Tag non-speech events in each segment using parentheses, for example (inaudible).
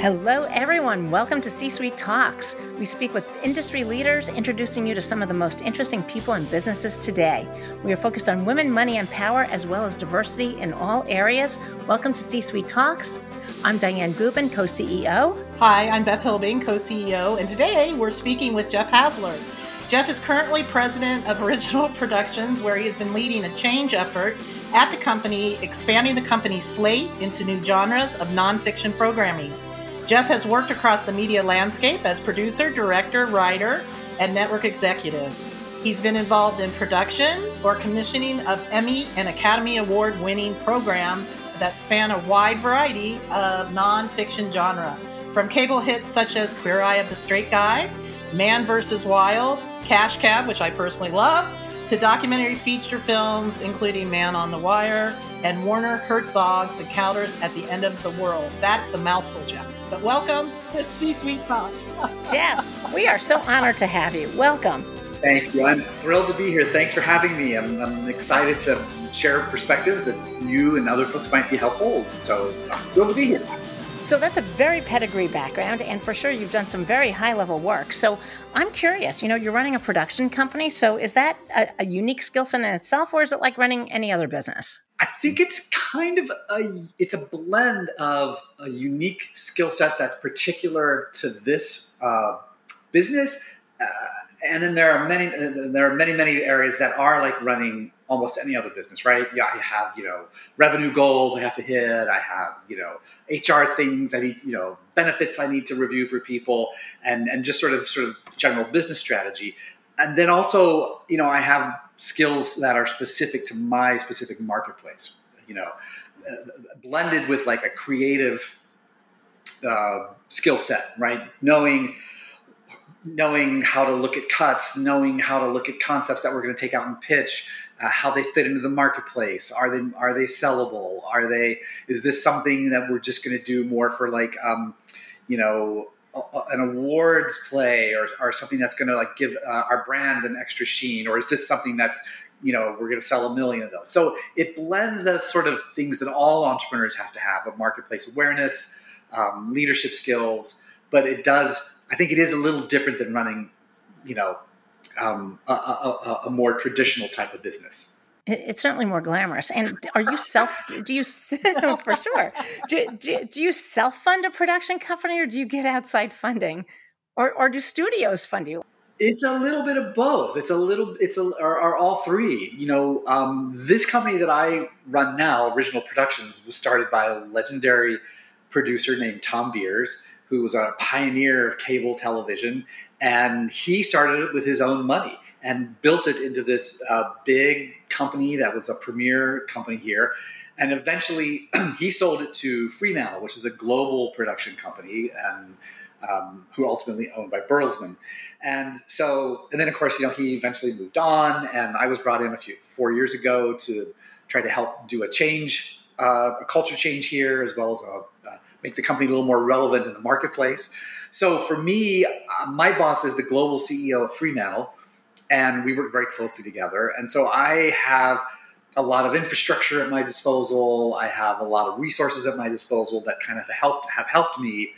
Hello, everyone. Welcome to C Suite Talks. We speak with industry leaders, introducing you to some of the most interesting people and businesses today. We are focused on women, money, and power, as well as diversity in all areas. Welcome to C Suite Talks. I'm Diane Gubin, co CEO. Hi, I'm Beth Hilbing, co CEO, and today we're speaking with Jeff Hasler. Jeff is currently president of Original (laughs) Productions, where he has been leading a change effort at the company, expanding the company's slate into new genres of nonfiction programming. Jeff has worked across the media landscape as producer, director, writer, and network executive. He's been involved in production or commissioning of Emmy and Academy Award winning programs that span a wide variety of nonfiction genre, from cable hits such as Queer Eye of the Straight Guy, Man vs. Wild, Cash Cab, which I personally love, to documentary feature films including Man on the Wire and Werner Herzog's Encounters at the End of the World. That's a mouthful, Jeff. But welcome to C Suite Talks. (laughs) Jeff, we are so honored to have you. Welcome. Thank you. I'm thrilled to be here. Thanks for having me. I'm, I'm excited to share perspectives that you and other folks might be helpful. So I'm thrilled to be here. So that's a very pedigree background, and for sure you've done some very high level work. So I'm curious, you know, you're running a production company. So is that a, a unique skill set in itself, or is it like running any other business? I think it's kind of a it's a blend of a unique skill set that's particular to this uh, business, uh, and then there are many there are many many areas that are like running almost any other business, right? Yeah, I have you know revenue goals I have to hit. I have you know HR things I need you know benefits I need to review for people, and and just sort of sort of general business strategy. And then also, you know, I have skills that are specific to my specific marketplace. You know, uh, blended with like a creative uh, skill set, right? Knowing knowing how to look at cuts, knowing how to look at concepts that we're going to take out and pitch, uh, how they fit into the marketplace. Are they are they sellable? Are they? Is this something that we're just going to do more for like, um, you know, an awards play or, or something that's going to like give uh, our brand an extra sheen or is this something that's you know we're going to sell a million of those so it blends those sort of things that all entrepreneurs have to have of marketplace awareness um, leadership skills but it does i think it is a little different than running you know um, a, a, a more traditional type of business it's certainly more glamorous. And are you self? Do you (laughs) for sure? Do, do, do you self fund a production company, or do you get outside funding, or or do studios fund you? It's a little bit of both. It's a little. It's a are, are all three. You know, um, this company that I run now, Original Productions, was started by a legendary producer named Thom Beers, who was a pioneer of cable television, and he started it with his own money and built it into this uh, big company that was a premier company here. And eventually, (clears throat) he sold it to Fremantle, which is a global production company, and um, who ultimately owned by Bertelsmann. And so, and then of course, you know, he eventually moved on, and I was brought in a few four years ago to try to help do a change, uh, a culture change here, as well as a, uh, make the company a little more relevant in the marketplace. So for me, uh, my boss is the global CEO of Fremantle, and we work very closely together. And so I have a lot of infrastructure at my disposal. I have a lot of resources at my disposal that kind of helped have helped me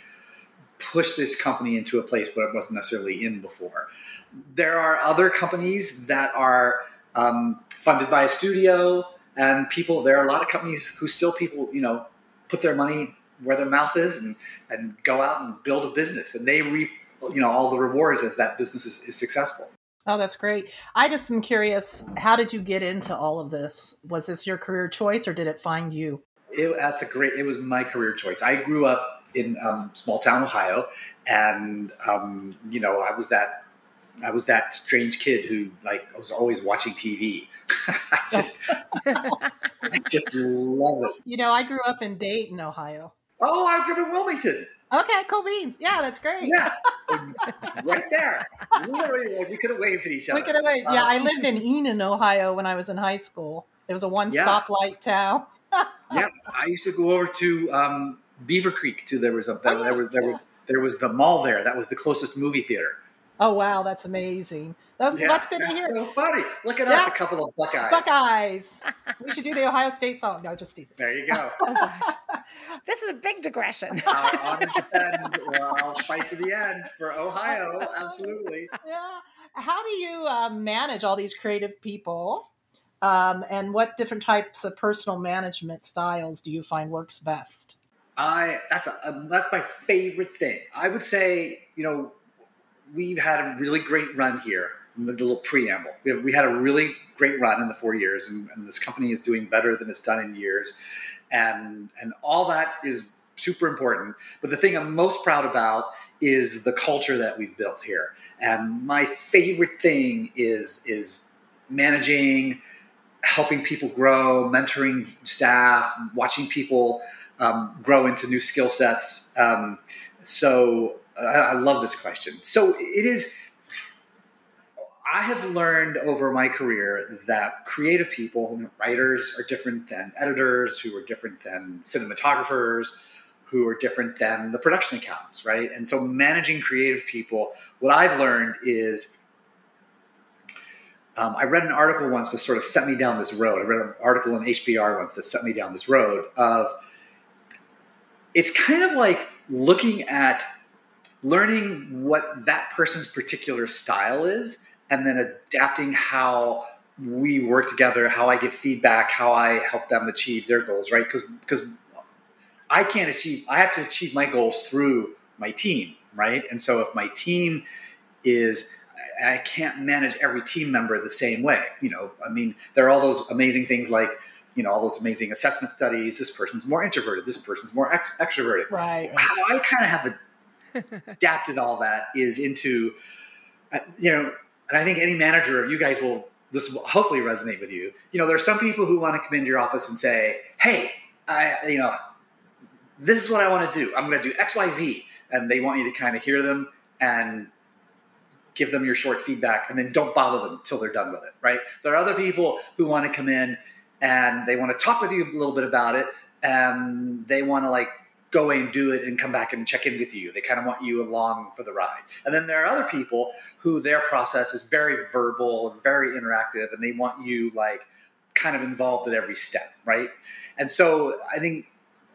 push this company into a place where it wasn't necessarily in before. There are other companies that are um, funded by a studio and people. There are a lot of companies who still people you know put their money where their mouth is and and go out and build a business and they reap you know all the rewards as that business is, is successful. Oh, that's great. I just am curious, how did you get into all of this? Was this your career choice or did it find you? It, that's a great, it was my career choice. I grew up in um, small town Ohio and, um, you know, I was that, I was that strange kid who like, I was always watching TV. (laughs) I just, (laughs) I just love it. You know, I grew up in Dayton, Ohio. Oh, I grew up in Wilmington. Okay, cool beans. Yeah, that's great. Yeah, (laughs) right there. Literally, like we could have waved at each other. We could have waved. Yeah, I um, lived in Enon, Ohio, when I was in high school. It was a one yeah. stoplight town. (laughs) yeah, I used to go over to um, Beavercreek. Too. There was a there, oh, there was there yeah. was there was the mall there. That was the closest movie theater. Oh wow, that's amazing. That's yeah, that's good to hear. So funny. Look at yeah. us, a couple of Buckeyes. Buckeyes. we should do the Ohio State song. No, just teasing. There you go. (laughs) oh, this is a big digression. I'll defend. Well, I'll fight to the end for Ohio. Absolutely. Yeah. How do you uh, manage all these creative people? Um, and what different types of personal management styles do you find works best? I that's a, um, that's my favorite thing. I would say, you know, we've had a really great run here. The little preamble. We, have, we had a really great run in the four years, and, and, this company is doing better than it's done in years, and and all that is super important. But the thing I'm most proud about is the culture that we've built here. And my favorite thing is is managing, helping people grow, mentoring staff, watching people um, grow into new skill sets. Um, so I, I love this question. So it is. I have learned over my career that creative people, writers, are different than editors, who are different than cinematographers, who are different than the production accountants, right? And so managing creative people, what I've learned is um, I read an article once that sort of set me down this road. I read an article in HBR once that set me down this road of it's kind of like looking at learning what that person's particular style is and then adapting how we work together, how I give feedback, how I help them achieve their goals, right? Because because I can't achieve, I have to achieve my goals through my team, right? And so if my team is, I can't manage every team member the same way. You know, I mean, there are all those amazing things like, you know, all those amazing assessment studies. This person's more introverted. This person's more ex- extroverted. Right. How I kind of have adapted all that is into, uh, you know, and I think any manager, you guys will this will hopefully resonate with you. You know, there are some people who want to come into your office and say, "Hey, I, you know, this is what I want to do. I'm going to do X, Y, Z. And they want you to kind of hear them and give them your short feedback and then don't bother them until they're done with it, right? There are other people who want to come in and they want to talk with you a little bit about it and they want to like go away and do it and come back and check in with you. They kind of want you along for the ride. And then there are other people who their process is very verbal, very interactive, and they want you like kind of involved at every step, right? And so I think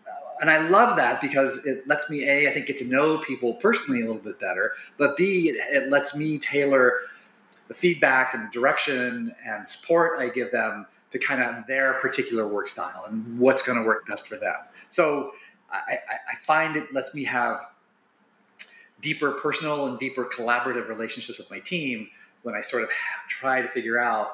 uh, and I love that because it lets me a I think get to know people personally a little bit better, but b it, it lets me tailor the feedback and direction and support I give them to kind of their particular work style and what's going to work best for them. So I, I find it lets me have deeper personal and deeper collaborative relationships with my team when I sort of try to figure out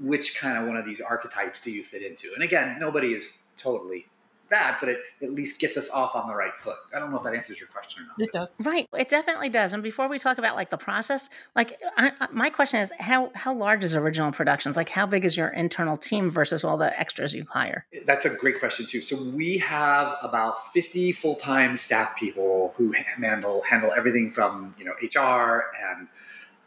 which kind of one of these archetypes do you fit into. And again, nobody is totally that, but it at least gets us off on the right foot. I don't know if that answers your question or not. It does. Right. It definitely does. And before we talk about like the process, like I, my question is how how large is original productions? Like how big is your internal team versus all the extras you hire? That's a great question too. So we have about 50 full-time staff people who handle handle everything from, you know, HR and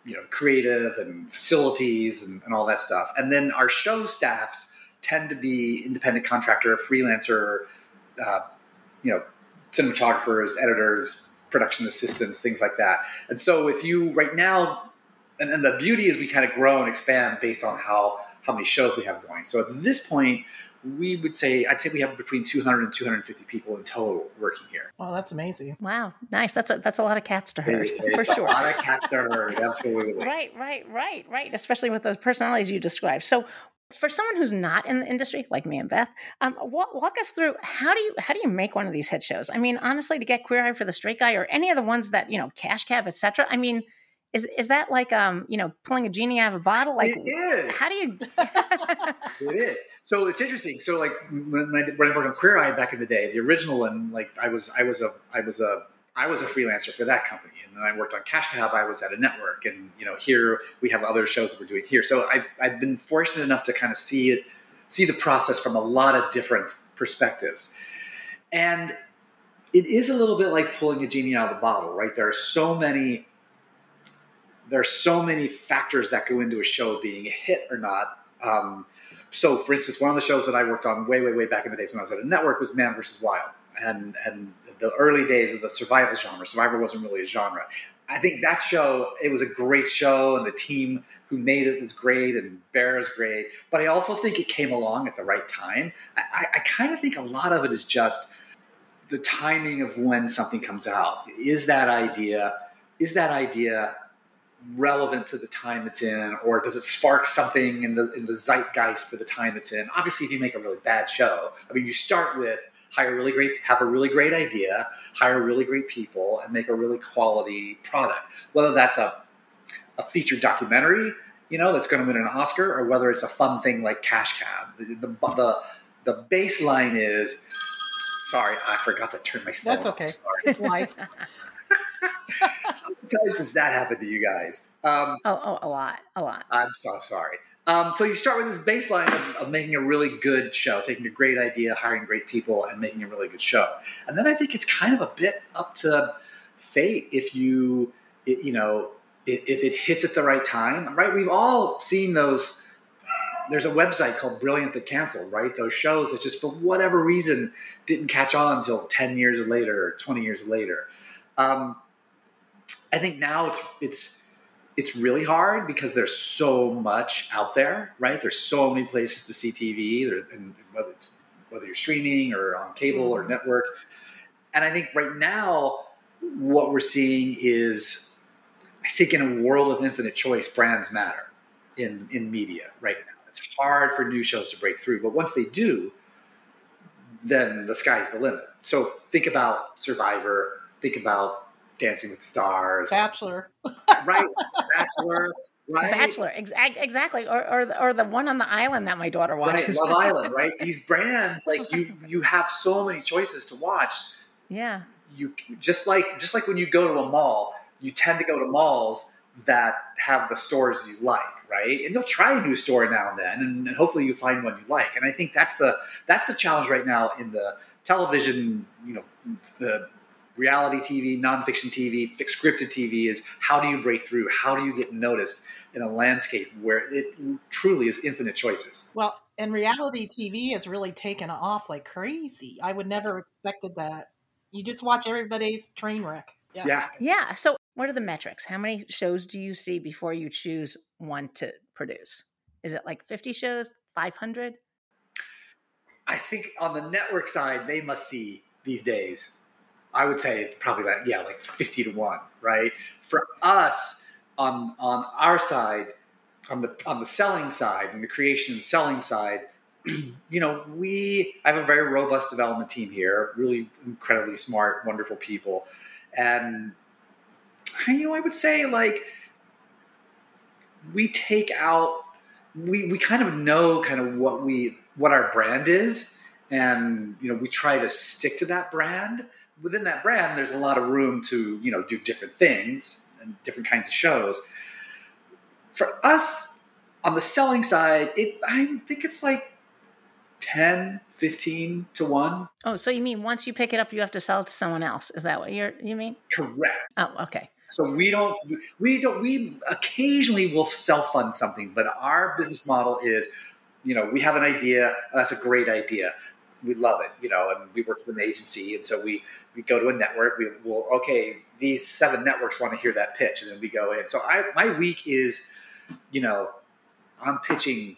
you know, creative and facilities and, and all that stuff. And then our show staffs tend to be independent contractor, freelancer, uh, you know, cinematographers, editors, production assistants, things like that. And so if you right now, and, and the beauty is we kind of grow and expand based on how how many shows we have going. So at this point, we would say I'd say we have between 200 and 250 people in total working here. Wow, that's amazing. Wow, nice. That's a that's a lot of cats to herd it, for sure. A lot of cats to herd, absolutely. (laughs) Right, right, right, right. Especially with the personalities you described. So, for someone who's not in the industry like me and Beth, um, walk, walk, us through how do you how do you make one of these hit shows? I mean, honestly, to get Queer Eye for the Straight Guy or any of the ones that you know, Cash Cab, etc. I mean, is is that like um you know pulling a genie out of a bottle? Like it is. How do you? (laughs) (laughs) it is. So it's interesting. So like when I, when I worked on Queer Eye back in the day, the original one, like I was I was a I was a I was a freelancer for that company, and then I worked on Cash Cab. I was at a network, and you know, here we have other shows that we're doing here. So I've I've been fortunate enough to kind of see it, see the process from a lot of different perspectives, and it is a little bit like pulling a genie out of the bottle, right? There are so many, there are so many factors that go into a show being a hit or not. Um, so, for instance, one of the shows that I worked on way, way, way back in the days when I was at a network was Man vs. Wild and and the early days of the survival genre. Survivor wasn't really a genre. I think that show it was a great show, and the team who made it was great, and Bear is great. But I also think it came along at the right time. I, I kind of think a lot of it is just the timing of when something comes out. Is that idea is that idea relevant to the time it's in, or does it spark something in the in the zeitgeist for the time it's in? Obviously, if you make a really bad show, I mean, you start with hire really great, have a really great idea, hire really great people, and make a really quality product. Whether that's a a featured documentary, you know, that's going to win an Oscar, or whether it's a fun thing like Cash Cab. The the the, the baseline is. Sorry, I forgot to turn my phone. Off. That's okay. It's life. (laughs) (laughs) How many times does that happen to you guys? Um, oh, oh, a lot, a lot. I'm so sorry. Um, so you start with this baseline of, of, making a really good show, taking a great idea, hiring great people, and making a really good show. And then I think it's kind of a bit up to fate if you, it, you know, if, if it hits at the right time. Right? We've all seen those. There's a website called Brilliant that canceled. Right? Those shows that just for whatever reason didn't catch on until ten years later or twenty years later. Um, I think now it's it's it's really hard because there's so much out there, right? There's so many places to see TV, there, and whether it's, whether you're streaming or on cable or mm-hmm. network. And I think right now, what we're seeing is, I think in a world of infinite choice, brands matter in in media right now. It's hard for new shows to break through, but once they do, then the sky's the limit. So think about Survivor. Think about Dancing with Stars, Bachelor, right? Bachelor, right? Bachelor, exactly, or or the, or the one on the island that my daughter watches. Right, Love (laughs) Island, right? These brands, like you, (laughs) you have so many choices to watch. Yeah. You just like just like when you go to a mall, you tend to go to malls that have the stores you like, right? And you'll try a new store now and then, and, and hopefully you find one you like. And I think that's the that's the challenge right now in the television, you know, the reality TV, nonfiction TV, scripted TV is how do you break through? How do you get noticed in a landscape where it truly is infinite choices? Well, and reality TV has really taken off like crazy. I would never expected that. You just watch everybody's train wreck. Yeah. yeah. Yeah. So, what are the metrics? How many shows do you see before you choose one to produce? Is it like 50 shows, 500? I think on the network side, they must see these days I would say probably about yeah, like fifty to one, right? For us on on our side, on the on the selling side and the creation and selling side, (clears throat) you know, we I have a very robust development team here, really incredibly smart, wonderful people, and you know, I would say like we take out we we kind of know kind of what we what our brand is and you know we try to stick to that brand within that brand, there's a lot of room to you know do different things and different kinds of shows. For us, on the selling side, it I think it's like 10, 15 to 1. Oh, so you mean once you pick it up, you have to sell it to someone else? Is that what you're you mean? Correct. Oh, okay. So we don't we don't we occasionally will self fund something, but our business model is, you know, we have an idea. Oh, that's a great idea we love it, you know, and we work with an agency, and so we we go to a network. We will okay, these seven networks want to hear that pitch, and then we go in. So I my week is, you know, I'm pitching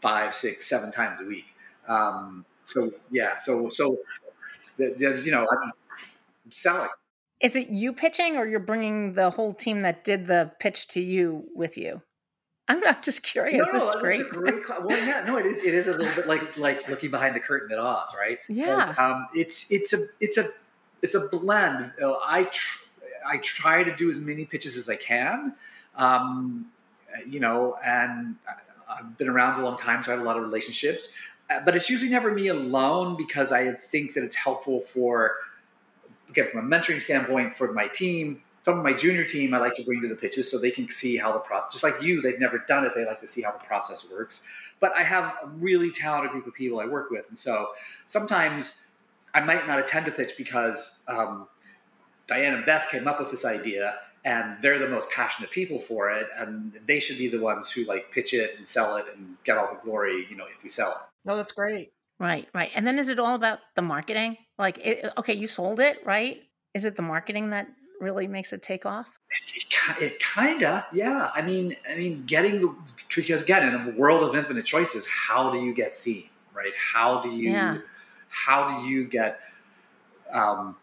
five, six, seven times a week. Um, so yeah, so so you know, I'm selling. Is it you pitching, or you're bringing the whole team that did the pitch to you with you? I'm not just curious. No, this no, is great. great (laughs) well, yeah, no, it is. It is a little bit like like looking behind the curtain at Oz, right? Yeah. um, it's it's a it's a it's a blend. Uh, I tr- I try to do as many pitches as I can, um, you know, and I've been around a long time, so I have a lot of relationships. Uh, but it's usually never me alone because I think that it's helpful for again from a mentoring standpoint for my team some of my junior team I like to bring to the pitches so they can see how the process, just like you, they've never done it. They like to see how the process works. But I have a really talented group of people I work with. And so sometimes I might not attend a pitch because um, Diane and Beth came up with this idea and they're the most passionate people for it. And they should be the ones who like pitch it and sell it and get all the glory, you know, if we sell it. No, that's great. Right, right. And then is it all about the marketing? Like, it, okay, you sold it, right? Is it the marketing that really makes it take off? It, it, it kind of, yeah. I mean, I mean, getting the because again, in a world of infinite choices, how do you get seen, right? How do you, yeah. how do you get um,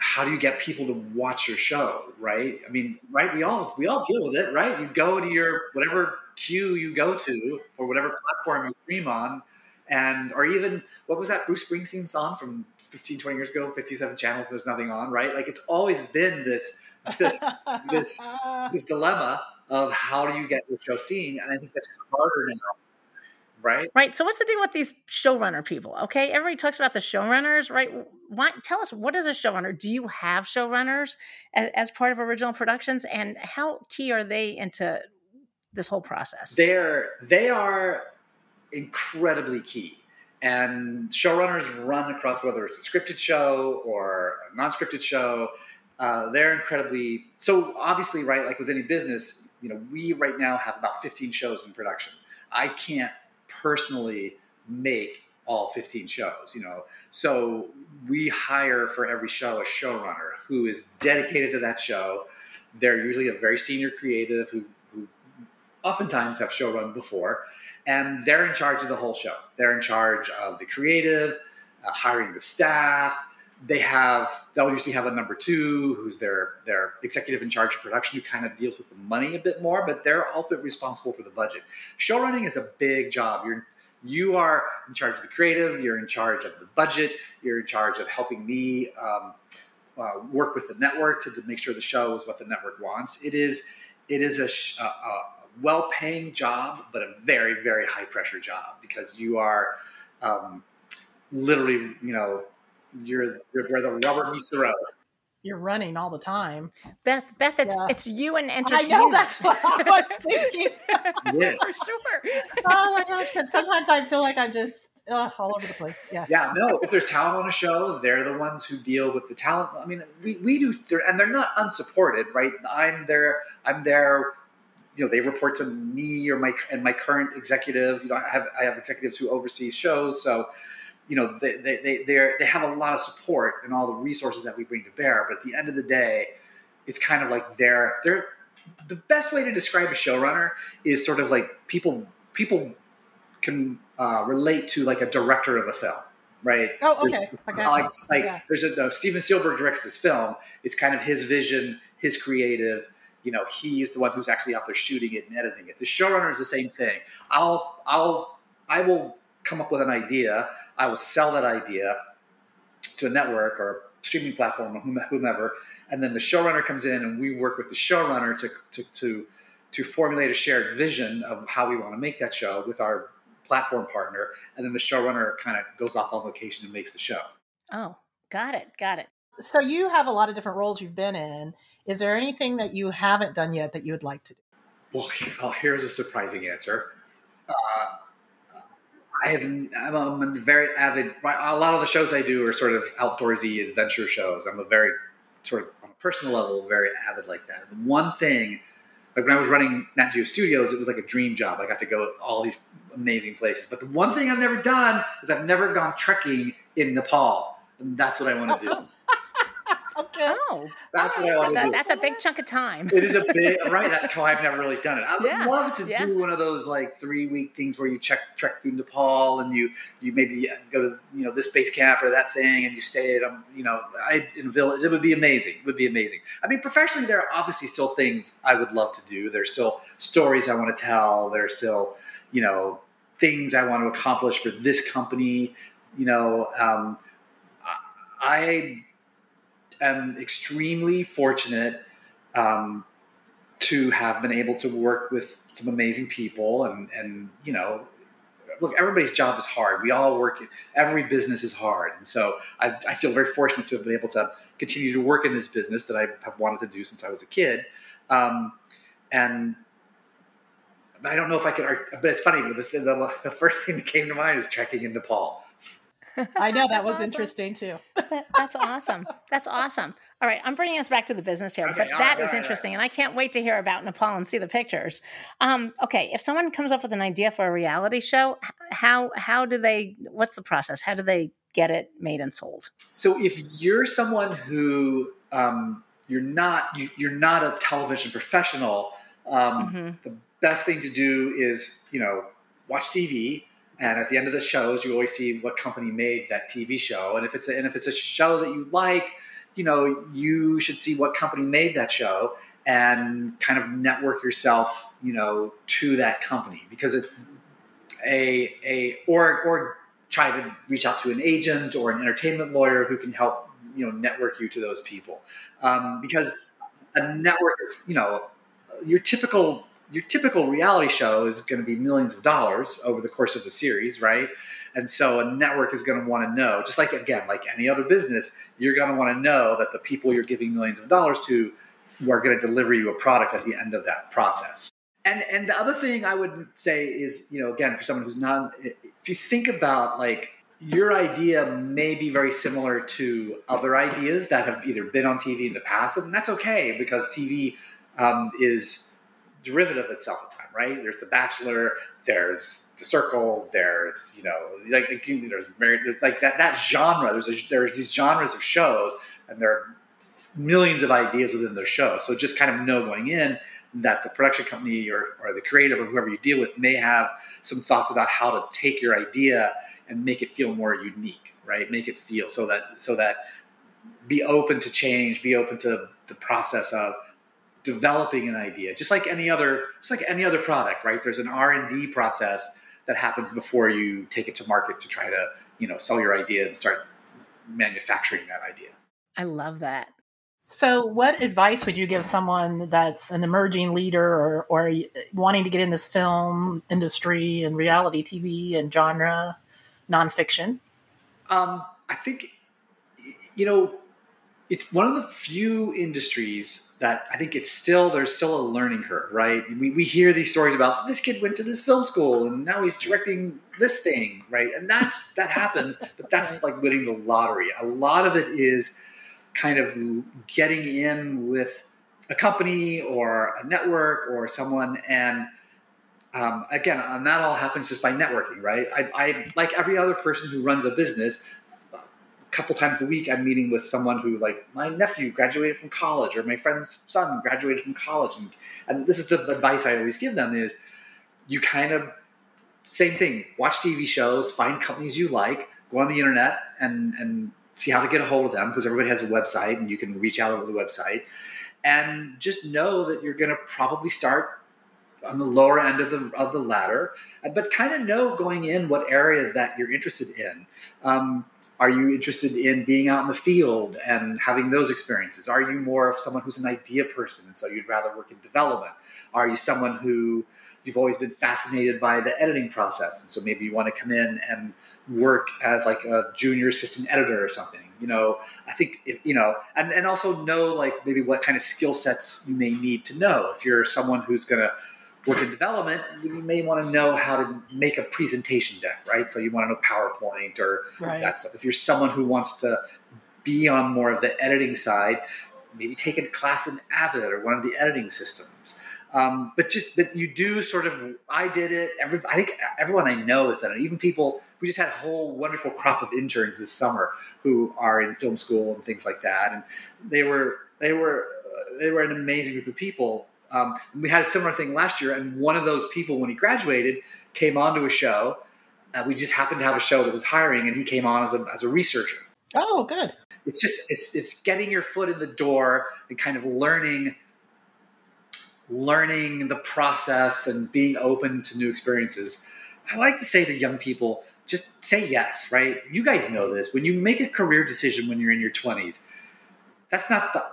how do you get people to watch your show right i mean right we all we all deal with it right you go to your whatever queue you go to for whatever platform you stream on and or even what was that bruce springsteen song from 15 20 years ago 57 channels there's nothing on right like it's always been this this this (laughs) this dilemma of how do you get your show seen and i think that's harder now right? Right. So what's the deal with these showrunner people? Okay, everybody talks about the showrunners, right? Why, tell us what is a showrunner? Do you have showrunners as, as part of original productions, and how key are they into this whole process? They're they are incredibly key. And showrunners run across whether it's a scripted show or a non-scripted show. Uh, they're incredibly so obviously right. Like with any business, you know, we right now have about 15 shows in production. I can't personally make all 15 shows, you know. So we hire for every show a showrunner who is dedicated to that show. They're usually a very senior creative who, who oftentimes have show run before, and they're in charge of the whole show. They're in charge of the creative, uh, hiring the staff. They have they'll usually have a number two who's their their executive in charge of production who kind of deals with the money a bit more, but they're ultimately responsible for the budget. Show running is a big job. You're you are in charge of the creative. You're in charge of the budget. You're in charge of helping me um, uh, work with the network to, make sure the show is what the network wants. It is it is a, a, a well-paying job, but a very very high pressure job because you are um, literally you know you're, you're where the rubber meets the road you're running all the time. Beth, Beth, it's yeah. it's you and entertainment. I know that's what I was (laughs) thinking. yeah. (laughs) For sure. Oh my gosh, because sometimes I feel like I'm just uh, all over the place. Yeah. Yeah. No, if there's talent on a show, they're the ones who deal with the talent. I mean, we, we do, and they're not unsupported, right? I'm there. I'm there. You know, they report to me or my and my current executive. You know, I have I have executives who oversee shows, so you know they they they they have a lot of support and all the resources that we bring to bear. But at the end of the day, it's kind of like they're they're the best way to describe a showrunner is sort of like people people can uh, relate to like a director of a film right? Oh, okay. I got like, like yeah. there's a no, Steven Spielberg directs this film. It's kind of his vision, his creative. You know, he's the one who's actually out there shooting it and editing it. The showrunner is the same thing. I'll, I'll, I will come up with an idea. I will sell that idea to a network or a streaming platform or whomever, and then the showrunner comes in and we work with the showrunner to, to, to, to formulate a shared vision of how we want to make that show with our platform partner, and then the showrunner kind of goes off on location and makes the show. Oh, got it, got it. So you have a lot of different roles you've been in. Is there anything that you haven't done yet that you would like to do? Well, (laughs) here's a surprising answer. Uh, I have I'm a, very avid. A lot of the shows I do are sort of outdoorsy adventure shows. I'm a very sort of on a personal level very avid like that. The one thing, like when I was running Nat Geo Studios, it was like a dream job. I got to go all these amazing places. But the one thing I've never done is I've never gone trekking in Nepal, and that's what I want to do. Okay. Oh, that's what I want that's to a, do. That's a big chunk of time. It is a (laughs) big right. That's how I've never really done it. I would yeah. love to yeah. do one of those like three week things where you check trek through Nepal and you you maybe go to you know this base camp or that thing and you stay at um you know I, in a village. It would be amazing. It would be amazing. I mean, professionally, there are obviously still things I would love to do. There's still stories I want to tell. There's still you know things I want to accomplish for this company. You know, um, I am extremely fortunate um, to have been able to work with some amazing people and and you know look everybody's job is hard. We all work every business is hard. And so I, I, feel very fortunate to have been able to continue to work in this business that i have wanted to do since i was a kid. Um, and i don't know if i could but it's funny the, the, the first thing that came to mind is trekking in nepal I know that was awesome. interesting too. that, that's awesome. That's awesome. All right, I'm bringing us back to the business here, okay, but that right, is interesting, right. and I can't wait to hear about Nepal and see the pictures. Um, okay, if someone comes up with an idea for a reality show, how how do they? What's the process? How do they get it made and sold? So, if you're someone who um, you're not you, are not a television professional, um, mm-hmm. the best thing to do is you know watch TV And at the end of the shows, you always see what company made that TV show. And if it's a, and if it's a show that you like, you know, you should see what company made that show and kind of network yourself, you know, to that company because it a a or or try to reach out to an agent or an entertainment lawyer who can help you know network you to those people um, because a network is you know your typical your typical reality show is going to be millions of dollars over the course of the series right? And so a network is going to want to know just like again like any other business you're going to want to know that the people you're giving millions of dollars to are going to deliver you a product at the end of that process. And and the other thing i would say is you know again for someone who's not if you think about like your idea may be very similar to other ideas that have either been on TV in the past, and that's okay because TV um, is derivative of itself at time, right? There's The Bachelor, there's The Circle, there's you know like there's married like that that genre. There's a, there's these genres of shows, and there are millions of ideas within those shows. So just kind of know going in that the production company or, or the creative or whoever you deal with may have some thoughts about how to take your idea and make it feel more unique, right? Make it feel so that so that be open to change, be open to the process of developing an idea, just like any other, it's like any other product, right? There's an R and D process that happens before you take it to market to try to, you know, sell your idea and start manufacturing that idea. I love that. So, what advice would you give someone that's an emerging leader or, or wanting to get in this film industry and reality TV and genre? nonfiction? Um, I think, you know, it's one of the few industries that I think it's still there's still a learning curve, right? We, we hear these stories about this kid went to this film school and now he's directing this thing, right? And that's that happens, (laughs) but that's right. like winning the lottery. A lot of it is kind of getting in with a company or a network or someone and um, again, and that all happens just by networking, right? I, I, like every other person who runs a business. Couple times a week, I'm meeting with someone who, like, my nephew graduated from college, or my friend's son graduated from college, and, and this is the advice I always give them: is you kind of same thing. Watch TV shows, find companies you like, go on the internet, and and see how to get a hold of them because everybody has a website, and you can reach out over the website, and just know that you're going to probably start on the lower end of the of the ladder, but kind of know going in what area that you're interested in. Um, are you interested in being out in the field and having those experiences? Are you more of someone who's an idea person, and so you'd rather work in development? Are you someone who you've always been fascinated by the editing process, and so maybe you want to come in and work as like a junior assistant editor or something? You know, I think if, you know, and and also know like maybe what kind of skill sets you may need to know if you're someone who's going to work in development, you may want to know how to make a presentation deck, right? So you want to know PowerPoint or right. that stuff. If you're someone who wants to be on more of the editing side, maybe take a class in Avid or one of the editing systems. Um, but just that you do sort of, I did it. Every, I think everyone I know has done it. Even people, we just had a whole wonderful crop of interns this summer who are in film school and things like that, and they were they were they were an amazing group of people um, we had a similar thing last year, and one of those people, when he graduated, came onto a show. Uh, we just happened to have a show that was hiring, and he came on as a, as a researcher. Oh, good. It's just it's it's getting your foot in the door and kind of learning learning the process and being open to new experiences. I like to say to young people, just say yes, right? You guys know this. When you make a career decision when you're in your 20s, that's not the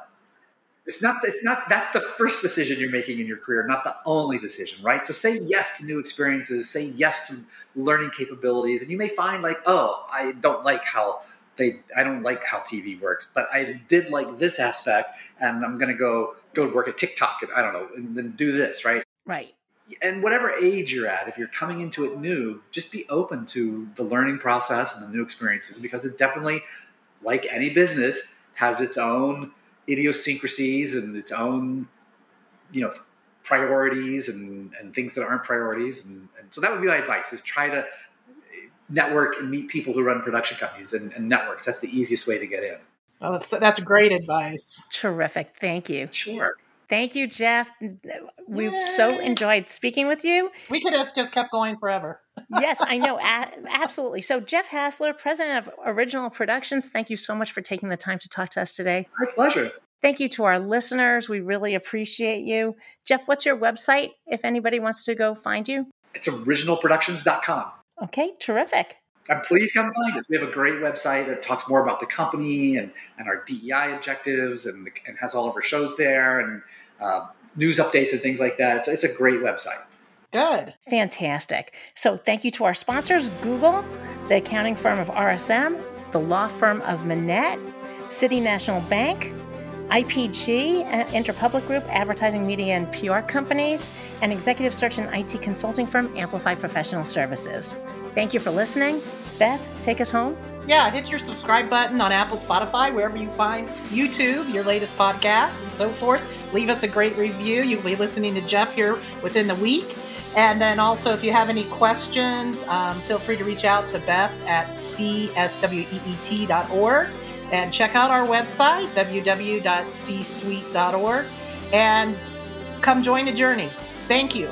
it's not it's not that's the first decision you're making in your career not the only decision right? So say yes to new experiences say yes to learning capabilities and you may find like oh i don't like how they i don't like how tv works but i did like this aspect and i'm going to go go work at tiktok and i don't know and then do this right? Right. And whatever age you're at if you're coming into it new just be open to the learning process and the new experiences because it definitely like any business has its own idiosyncrasies and its own, you know, priorities and, and things that aren't priorities. And, and so that would be my advice is try to network and meet people who run production companies and, and networks. That's the easiest way to get in. Well, that's, that's great advice. Terrific. Thank you. Sure. Thank you, Jeff. We've Yay. so enjoyed speaking with you. We could have just kept going forever. Yes, I know. A- absolutely. So, Jeff Hasler, president of Original Productions, thank you so much for taking the time to talk to us today. My pleasure. Thank you to our listeners. We really appreciate you. Jeff, what's your website if anybody wants to go find you? It's originalproductions.com. Okay, terrific. And please come find us. We have a great website that talks more about the company and, and our DEI objectives and, and has all of our shows there and uh, news updates and things like that. It's, it's a great website. Good. Fantastic. So thank you to our sponsors Google, the accounting firm of RSM, the law firm of Manatt, City National Bank, IPG, uh, Interpublic Group, advertising, media, and PR companies, and executive search and IT consulting firm Amplify Professional Services. Thank you for listening. Beth, take us home. Yeah, hit your subscribe button on Apple, Spotify, wherever you find YouTube, your latest podcast, and so forth. Leave us a great review. You'll be listening to Jeff here within the week. And then also, if you have any questions, um, feel free to reach out to Beth at csuite.org and check out our website, www.csuite.org, and come join the journey. Thank you.